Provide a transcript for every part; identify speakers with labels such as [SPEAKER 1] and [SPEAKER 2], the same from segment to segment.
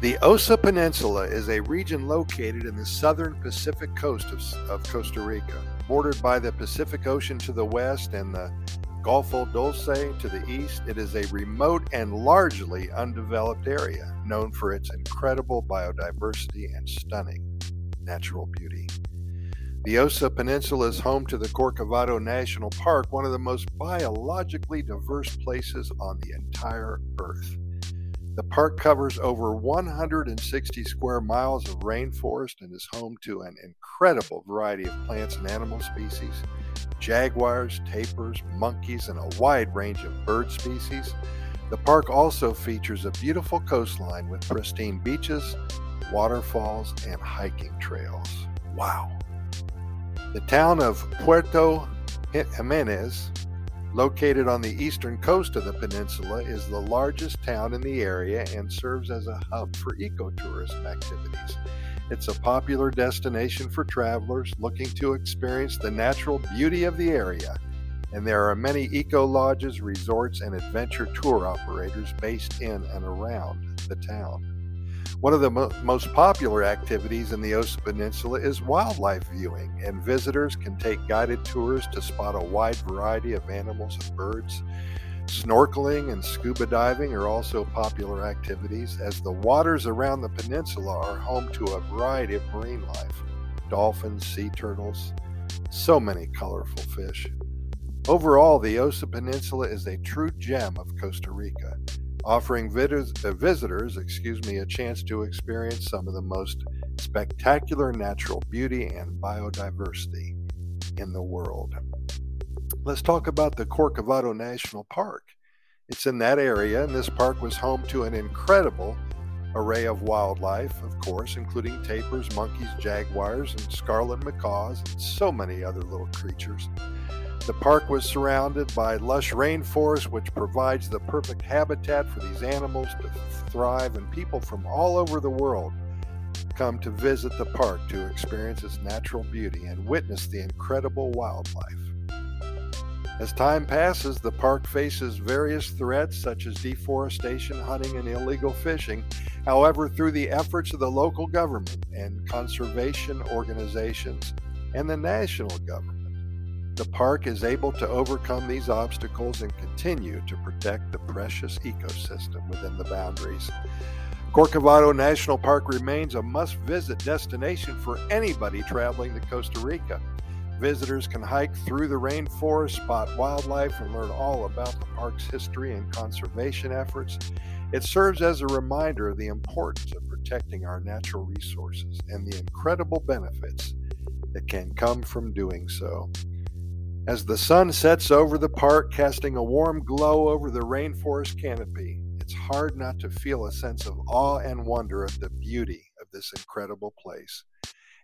[SPEAKER 1] The Osa Peninsula is a region located in the southern Pacific coast of, of, Costa Rica, bordered by the Pacific Ocean to the west and the Golfo Dulce to the east. It is a remote and largely undeveloped area known for its incredible biodiversity and stunning natural beauty. The Osa Peninsula is home to the Corcovado National Park, one of the most biologically diverse places on the entire Earth. The park covers over 160 square miles of rainforest and is home to an incredible variety of plants and animal species, jaguars, tapirs, monkeys, and a wide range of bird species. The park also features a beautiful coastline with pristine beaches, waterfalls, and hiking trails. Wow. The town of Puerto Jimenez Located on the eastern coast of the peninsula is the largest town in the area and serves as a hub for ecotourism activities. It's a popular destination for travelers looking to experience the natural beauty of the area, and there are many eco lodges, resorts, and adventure tour operators based in and around the town. One of the mo- most popular activities in the Osa Peninsula is wildlife viewing, and visitors can take guided tours to spot a wide variety of animals and birds. Snorkeling and scuba diving are also popular activities, as the waters around the peninsula are home to a variety of marine life dolphins, sea turtles, so many colorful fish. Overall, the Osa Peninsula is a true gem of Costa Rica offering uh, visitors, excuse me, a chance to experience some of the most spectacular natural beauty and biodiversity in the world. Let's talk about the Corcovado National Park. It's in that area, and this park was home to an incredible array of wildlife, of course, including tapirs, monkeys, jaguars, and scarlet macaws, and so many other little creatures. The park was surrounded by lush rainforest, which provides the perfect habitat for these animals to thrive, and people from all over the world come to visit the park to experience its natural beauty and witness the incredible wildlife. As time passes, the park faces various threats such as deforestation, hunting, and illegal fishing. However, through the efforts of the local government and conservation organizations and the national government, the park is able to overcome these obstacles and continue to protect the precious ecosystem within the boundaries. Corcovado National Park remains a must visit destination for anybody traveling to Costa Rica. Visitors can hike through the rainforest, spot wildlife, and learn all about the park's history and conservation efforts. It serves as a reminder of the importance of protecting our natural resources and the incredible benefits that can come from doing so. As the sun sets over the park, casting a warm glow over the rainforest canopy, it's hard not to feel a sense of awe and wonder at the beauty of this incredible place.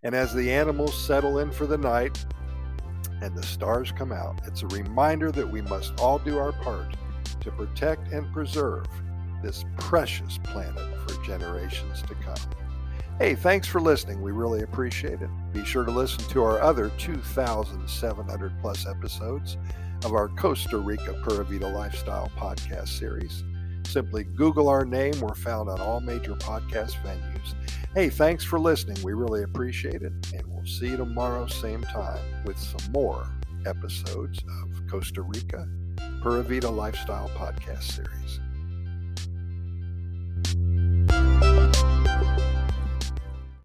[SPEAKER 1] And as the animals settle in for the night and the stars come out, it's a reminder that we must all do our part to protect and preserve this precious planet for generations to come. Hey, thanks for listening. We really appreciate it. Be sure to listen to our other 2,700 plus episodes of our Costa Rica Pura Vida Lifestyle podcast series. Simply Google our name. We're found on all major podcast venues. Hey, thanks for listening. We really appreciate it. And we'll see you tomorrow, same time, with some more episodes of Costa Rica Pura Vida Lifestyle podcast series.